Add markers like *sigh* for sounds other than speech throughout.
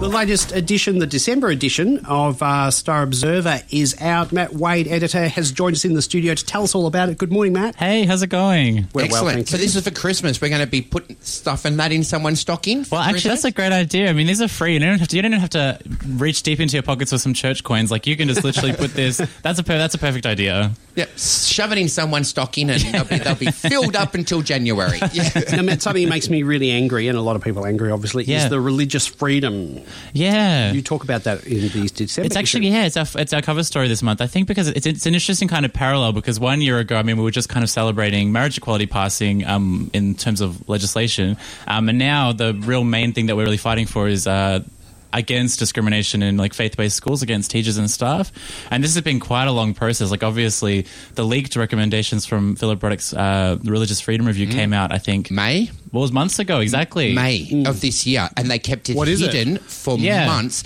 The latest edition, the December edition of uh, Star Observer, is out. Matt Wade, editor, has joined us in the studio to tell us all about it. Good morning, Matt. Hey, how's it going? We're Excellent. thank so this is for Christmas. We're going to be putting stuff and that in someone's stocking. Well, actually, that's a great idea. I mean, these are free. You don't have to. You don't have to reach deep into your pockets for some church coins. Like you can just literally put this. *laughs* That's a per, that's a perfect idea. Yep. Shove it in someone's stocking, and they'll be, they'll be filled up until January. *laughs* Yeah. now, Matt, something that makes me really angry, and a lot of people angry, obviously, Yeah. is the religious freedom. Yeah. You talk about that in these December. It's actually issue. yeah, it's our it's our cover story this month. I think because it's it's an interesting kind of parallel because one year ago, I mean, we were just kind of celebrating marriage equality passing um, in terms of legislation, um, and now the real main thing that we're really fighting for is. Uh, against discrimination in like faith-based schools against teachers and staff and this has been quite a long process like obviously the leaked recommendations from philip Ruddock's uh, religious freedom review Mm. came out i think May, what was months ago exactly May of this year, and they kept it What is it? hidden for Yeah. months.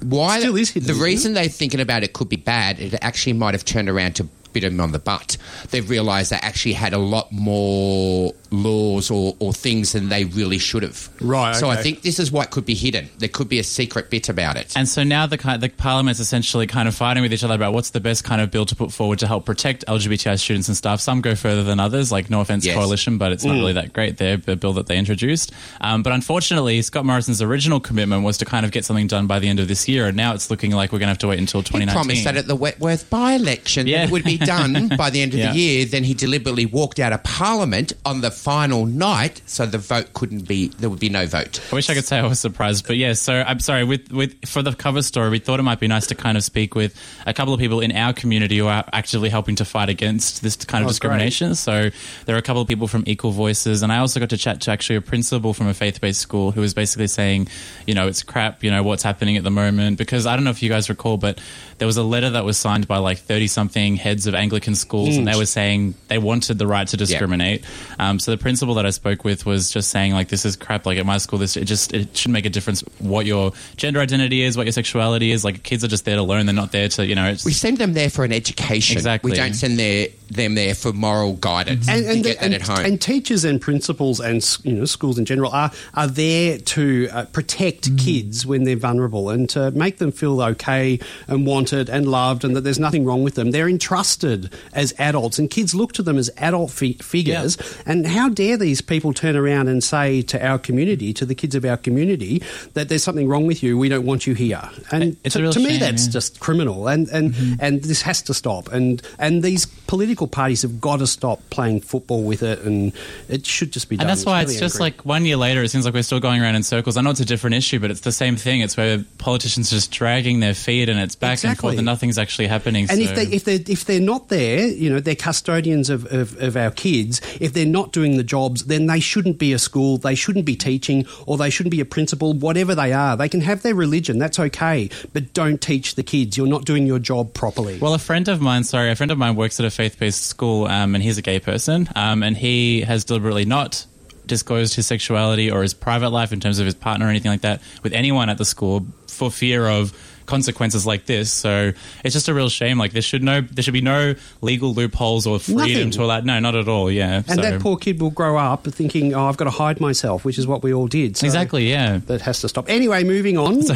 Why? Still is hidden, The isn't reason they're thinking about it could be bad. It actually might have turned around to bit them on the butt. They've realised they actually had a lot more laws or, or things than they really should have. Right, So I think this is what could be hidden. There could be a secret bit about it. And so now the the parliament's essentially kind of fighting with each other about what's the best kind of bill to put forward to help protect LGBTI students and staff. Some go further than others, like no offense Yes. coalition, but it's not really that great. There, the bill that they introduced. Um, but unfortunately, Scott Morrison's original commitment was to kind of get something done by the end of this year, and now it's looking like we're going to have to wait until 2019. He 2019. promised that at the Wentworth by-election Yeah. that it would be done *laughs* by the end of Yeah. the year. Then he deliberately walked out of Parliament on the final night, so the vote couldn't be. There would be no vote. I wish I could say I was surprised, but yeah. So I'm sorry. With with for the cover story, we thought it might be nice to kind of speak with a couple of people in our community who are actively helping to fight against this kind of Oh, discrimination. So there are a couple of people from Equal Voices, and I also got to chat to actually a principal from a faith-based school who was basically saying, you know, it's crap. You know what's happening at the moment because I don't know if you guys recall, but there was a letter that was signed by like thirty-something heads of Anglican schools, and they were saying they wanted the right to discriminate. Um, so the principal that I spoke with was just saying like this is crap. Like at my school, this it just it shouldn't make a difference what your gender identity is, what your sexuality is. Like kids are just there to learn. They're not there to you know. It's, We send them there for an education. Exactly. We don't send their, them there for moral guidance. and, to and, get that and, at home. and teachers and principals and you know schools in general are are there to uh, protect Mm. kids when they're vulnerable and to make them feel okay and wanted and loved and that there's nothing wrong with them. They're entrusted as adults and kids look to them as adult fi- figures. And how dare these people turn around and say to our community, to the kids of our community, that there's something wrong with you. We don't want you here. And It's to, a real to me, that's yeah. just criminal. And and and this has to stop. And and these political parties have got to stop playing football with it. And it should just be done. and that's why it's really just angry. like one year later, it seems like we're still going around in circles. I know it's a different issue, but it's the same thing. It's where politicians are just dragging their feet and it's back and forth and nothing's actually happening. And so. if they if they if they're not there, you know, they're custodians of, of, of our kids. If they're not doing the jobs, then they shouldn't be a school. They shouldn't be teaching, or they shouldn't be a principal. Whatever they are, they can have their religion. That's okay, but don't teach the kids. You're not doing your job properly. Well, a friend of mine, sorry, a friend of mine works at a faith-based school, um, and he's a gay person, um, and he has deliberately not disclosed his sexuality or his private life in terms of his partner or anything like that with anyone at the school for fear of consequences like this. So it's just a real shame. Like there should no, there should be no legal loopholes or freedom Nothing. to allow. No, not at all. Yeah, and so, that poor kid will grow up thinking, "Oh, I've got to hide myself," which is what we all did. So exactly. Yeah. That has to stop. Anyway, moving on. *laughs*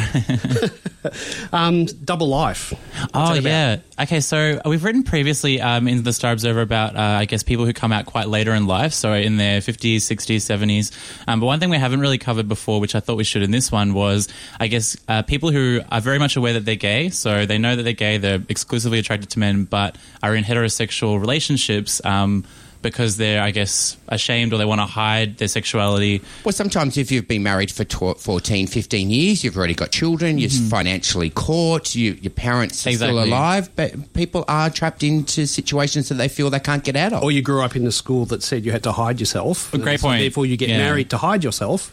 *laughs* um, double life. Oh yeah. Okay, so we've written previously um, in the Star Observer about uh, I guess people who come out quite later in life, so in their fifties, sixties, seventies. Um, but one thing we haven't really covered before, which I thought we should in this one, was I guess uh, people who are very much aware that they're gay, so they know that they're gay, they're exclusively attracted to men, but are in heterosexual relationships. Um, because they're, I guess, ashamed or they want to hide their sexuality. Well, sometimes if you've been married for tw- 14, 15 years, you've already got children, you're financially caught, you, your parents are Exactly. still alive, but people are trapped into situations that they feel they can't get out of. Or you grew up in a school that said you had to hide yourself. A great and so point. Therefore, you get Yeah. married to hide yourself.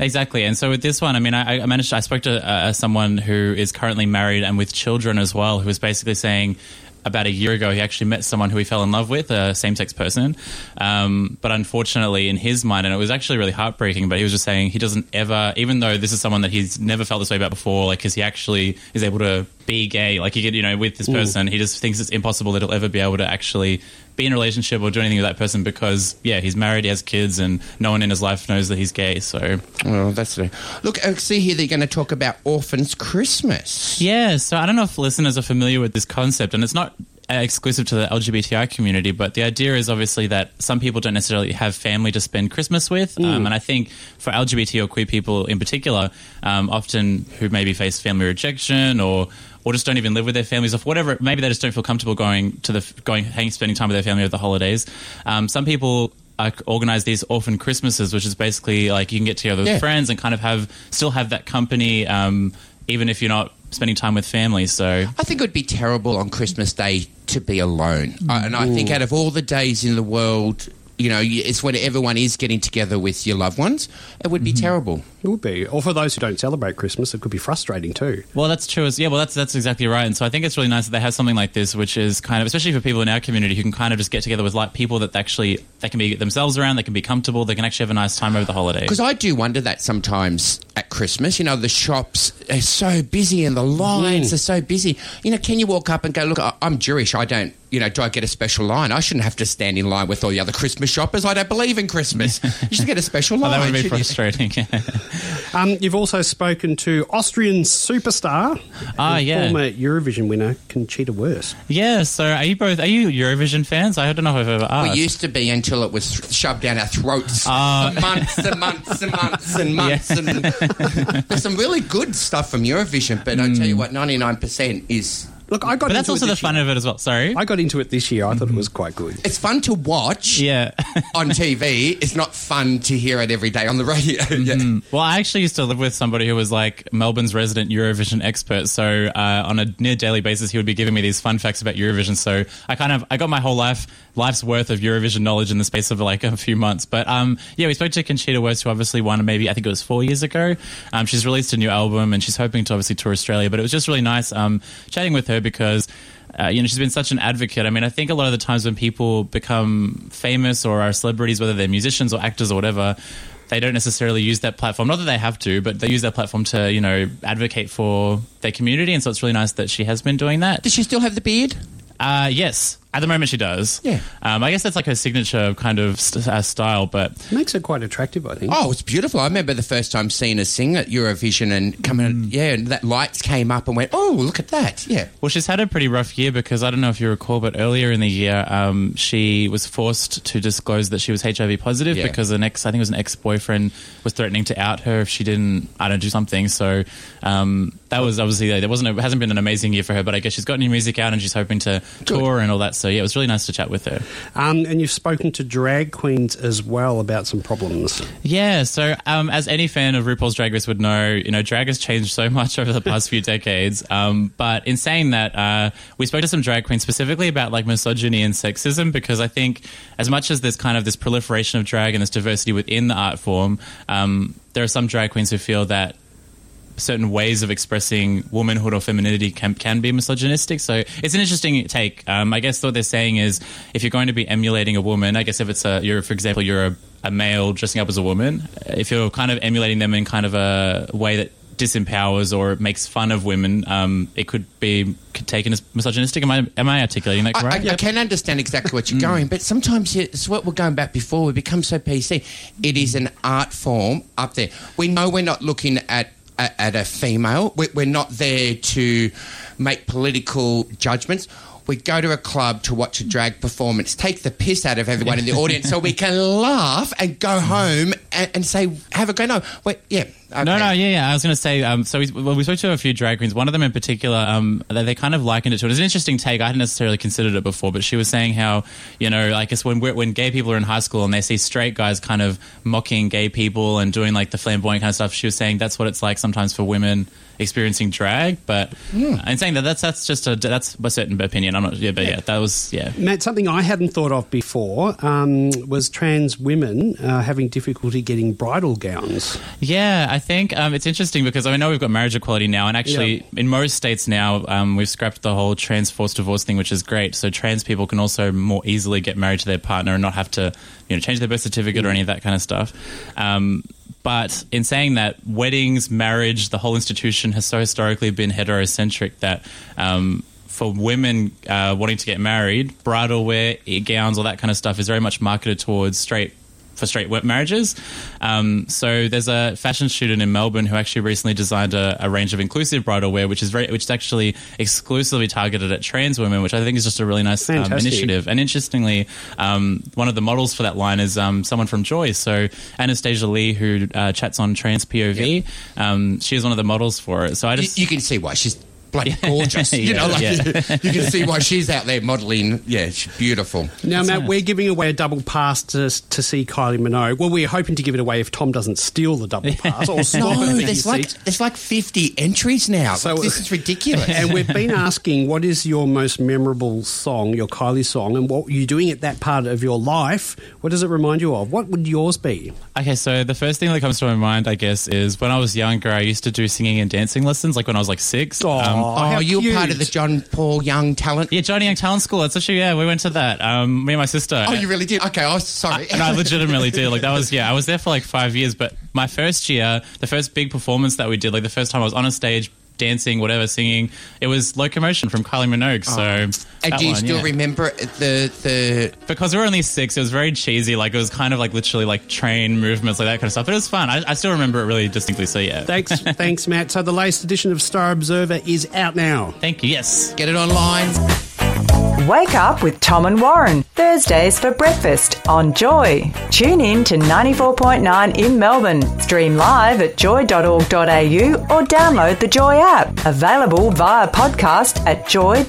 Exactly, and so with this one, I mean, I, I managed. I spoke to uh, someone who is currently married and with children as well, who was basically saying. about a year ago, he actually met someone who he fell in love with, a same sex person. Um, but unfortunately, in his mind, and it was actually really heartbreaking, but he was just saying he doesn't ever, even though this is someone that he's never felt this way about before, like, because he actually is able to be gay, like, he could, you know, with this person, he just thinks it's impossible that he'll ever be able to actually be in a relationship or do anything with that person because, yeah, he's married, he has kids, and no one in his life knows that he's gay. So, Well, that's the look. I see here they're going to talk about orphans Christmas. Yeah, so I don't know if listeners are familiar with this concept, and it's not exclusive to the LGBTI community, but the idea is obviously that some people don't necessarily have family to spend Christmas with. Um, and I think for LGBT or queer people in particular, um, often who maybe face family rejection or or just don't even live with their families or whatever, maybe they just don't feel comfortable going to the going hanging, spending time with their family over the holidays. Um, some people uh, organize these orphan Christmases, which is basically like you can get together with Yeah. friends and kind of have still have that company, um, even if you're not spending time with family. So I think it would be terrible on Christmas Day to be alone. I and I think out of all the days in the world, you know, it's when everyone is getting together with your loved ones. It would be mm-hmm. terrible. It would be. Or for those who don't celebrate Christmas, it could be frustrating too. Well, that's true. As, yeah, well, that's that's exactly right. And so I think it's really nice that they have something like this, which is kind of, especially for people in our community who can kind of just get together with like people that actually they can be themselves around, they can be comfortable, they can actually have a nice time over the holidays. Because I do wonder that sometimes at Christmas, you know, the shops are so busy and the lines are so busy. You know, can you walk up and go, look, I- I'm Jewish. I don't, you know, do I get a special line? I shouldn't have to stand in line with all the other Christmas shoppers. I don't believe in Christmas. *laughs* you should get a special Well, line. that would be shouldn't you? frustrating. *laughs* Um, you've also spoken to Austrian superstar, Ah, and yeah. former Eurovision winner Conchita Wurst. yeah. So are you both? Are you Eurovision fans? I don't know if I've ever asked. We used to be until it was shoved down our throats Ah. for months and months and months and *laughs* months. And *laughs* there's some really good stuff from Eurovision, but I tell you hmm. what, 99% is. Look, I got but that's also it the fun year. of it as well. Sorry. I got into it this year. I thought it was quite good. It's fun to watch yeah. *laughs* on TV. It's not fun to hear it every day on the radio. *laughs* Yeah. Well, I actually used to live with somebody who was like Melbourne's resident Eurovision expert. So uh, on a near daily basis, he would be giving me these fun facts about Eurovision. So I kind of I got my whole life life's worth of Eurovision knowledge in the space of like *laughs* a few months. But um, yeah, we spoke to Conchita Wurst, who obviously won maybe I think it was four years ago. Um, she's released a new album and she's hoping to obviously tour Australia. But it was just really nice um, chatting with her because. Uh, you know, she's been such an advocate. I mean, I think a lot of the times when people become famous or are celebrities, whether they're musicians or actors or whatever, they don't necessarily use that platform. Not that they have to, but they use that platform to, you know, advocate for their community. And so it's really nice that she has been doing that. Does she still have the beard? Uh, yes, at the moment she does. Yeah. Um, I guess that's like her signature kind of st- uh, style, but Makes it quite attractive, I think. Oh, it's beautiful. I remember the first time seeing her sing at Eurovision and coming, yeah, and that lights came up and went, oh, look at that. Yeah. Well, she's had a pretty rough year because I don't know if you recall, but earlier in the year, um, she was forced to disclose that she was HIV positive Yeah. because an ex, I think it was an ex boyfriend, was threatening to out her if she didn't, I don't know, do something. So um, that was obviously there wasn't, it hasn't been an amazing year for her, but I guess she's got new music out and she's hoping to tour and all that. So yeah, it was really nice to chat with her. Um, and you've spoken to drag queens as well about some problems. Yeah, so um, as any fan of RuPaul's Drag Race would know, you know, drag has changed so much *laughs* over the past few decades. Um, but in saying that, uh, we spoke to some drag queens specifically about like misogyny and sexism because I think as much as there's kind of this proliferation of drag and this diversity within the art form, um, there are some drag queens who feel that certain ways of expressing womanhood or femininity can, can be misogynistic. So it's an interesting take. Um, I guess what they're saying is if you're going to be emulating a woman, I guess if it's a, you're, for example, you're a, a male dressing up as a woman, if you're kind of emulating them in kind of a way that disempowers or makes fun of women, um, it could be taken as misogynistic. Am I, am I articulating that I, correct? I, I can understand exactly what *laughs* you're going, but sometimes it's what we're going back before. We become so PC. It is an art form up there. We know we're not looking at at, at a female. We're, we're not there to make political judgments. We go to a club to watch a drag performance, take the piss out of everyone in the audience, so we can *laughs* laugh and go home and, and say, "Have a go." No, wait, yeah, okay. No, no, yeah, yeah. I was going to say. Um, so we, well, we spoke to a few drag queens. One of them in particular, um, they, they kind of likened it to it. It's an interesting take. I hadn't necessarily considered it before, but she was saying how you know, like, it's when we're, when gay people are in high school and they see straight guys kind of mocking gay people and doing like the flamboyant kind of stuff. She was saying that's what it's like sometimes for women experiencing drag. But and saying that that's that's just a that's a certain opinion. I'm not. Yeah, but yeah, that was yeah. Matt, something I hadn't thought of before um, was trans women uh, having difficulty actually getting bridal gowns. Yeah, I think um, it's interesting because I know we've got marriage equality now, and actually, Yeah. in most states now, um, we've scrapped the whole trans forced divorce thing, which is great. So trans people can also more easily get married to their partner and not have to, you know, change their birth certificate or any of that kind of stuff. Um, but in saying that, weddings, marriage, the whole institution has so historically been heterocentric that. Um, for women uh, wanting to get married, bridal wear, gowns, all that kind of stuff is very much marketed towards straight for straight work marriages. Um, so there's a fashion student in Melbourne who actually recently designed a, a range of inclusive bridal wear, which is very, which is actually exclusively targeted at trans women, which I think is just a really nice um, initiative. And interestingly, um, one of the models for that line is um, someone from Joy. So Anastasia Lee, who uh, chats on trans POV, um, she is one of the models for it. So I You, just you can see why she's bloody gorgeous. *laughs* You know, like yeah. *laughs* you can see why she's out there modeling. Yeah, she's beautiful. Now, Matt, nice. we're giving away a double pass to, to see Kylie Minogue. Well, we're hoping to give it away if Tom doesn't steal the double pass or *laughs* No, there's like seat. there's like 50 entries now. So- this is ridiculous. And we've been asking what is your most memorable song, your Kylie song, and what you're doing at that part of your life. What does it remind you of? What would yours be? Okay, so the first thing that comes to my mind, I guess, is when I was younger, I used to do singing and dancing lessons, like when I was like six. Aw. Um, oh, how you're part of the John Paul Young talent. yeah, Johnny Young Talent School. That's actually yeah, we went to that. Um, me and my sister. Oh, you really did? Okay, I was sorry. And I *laughs* legitimately did. Like that was yeah, I was there for like five years. But my first year, the first big performance that we did, like the first time I was on a stage dancing, whatever, singing, it was Locomotion from Kylie Minogue. So oh. and that do you one, still yeah. remember the the? because we were only six, it was very cheesy. Like it was kind of like literally like train movements, like that kind of stuff. But it was fun. I, I still remember it really distinctly. So yeah, Thanks, *laughs* thanks, Matt. So the latest edition of Star Observer is out now. thank you. Yes. Get it online. Wake up with Tom and Warren, Thursdays for breakfast on Joy. Tune in to 94.9 in Melbourne. Stream live at joy.org.au or download the Joy app. Available via podcast at joy.org.au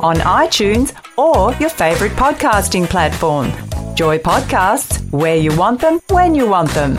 on iTunes or your favourite podcasting platform. Joy Podcasts, where you want them, when you want them.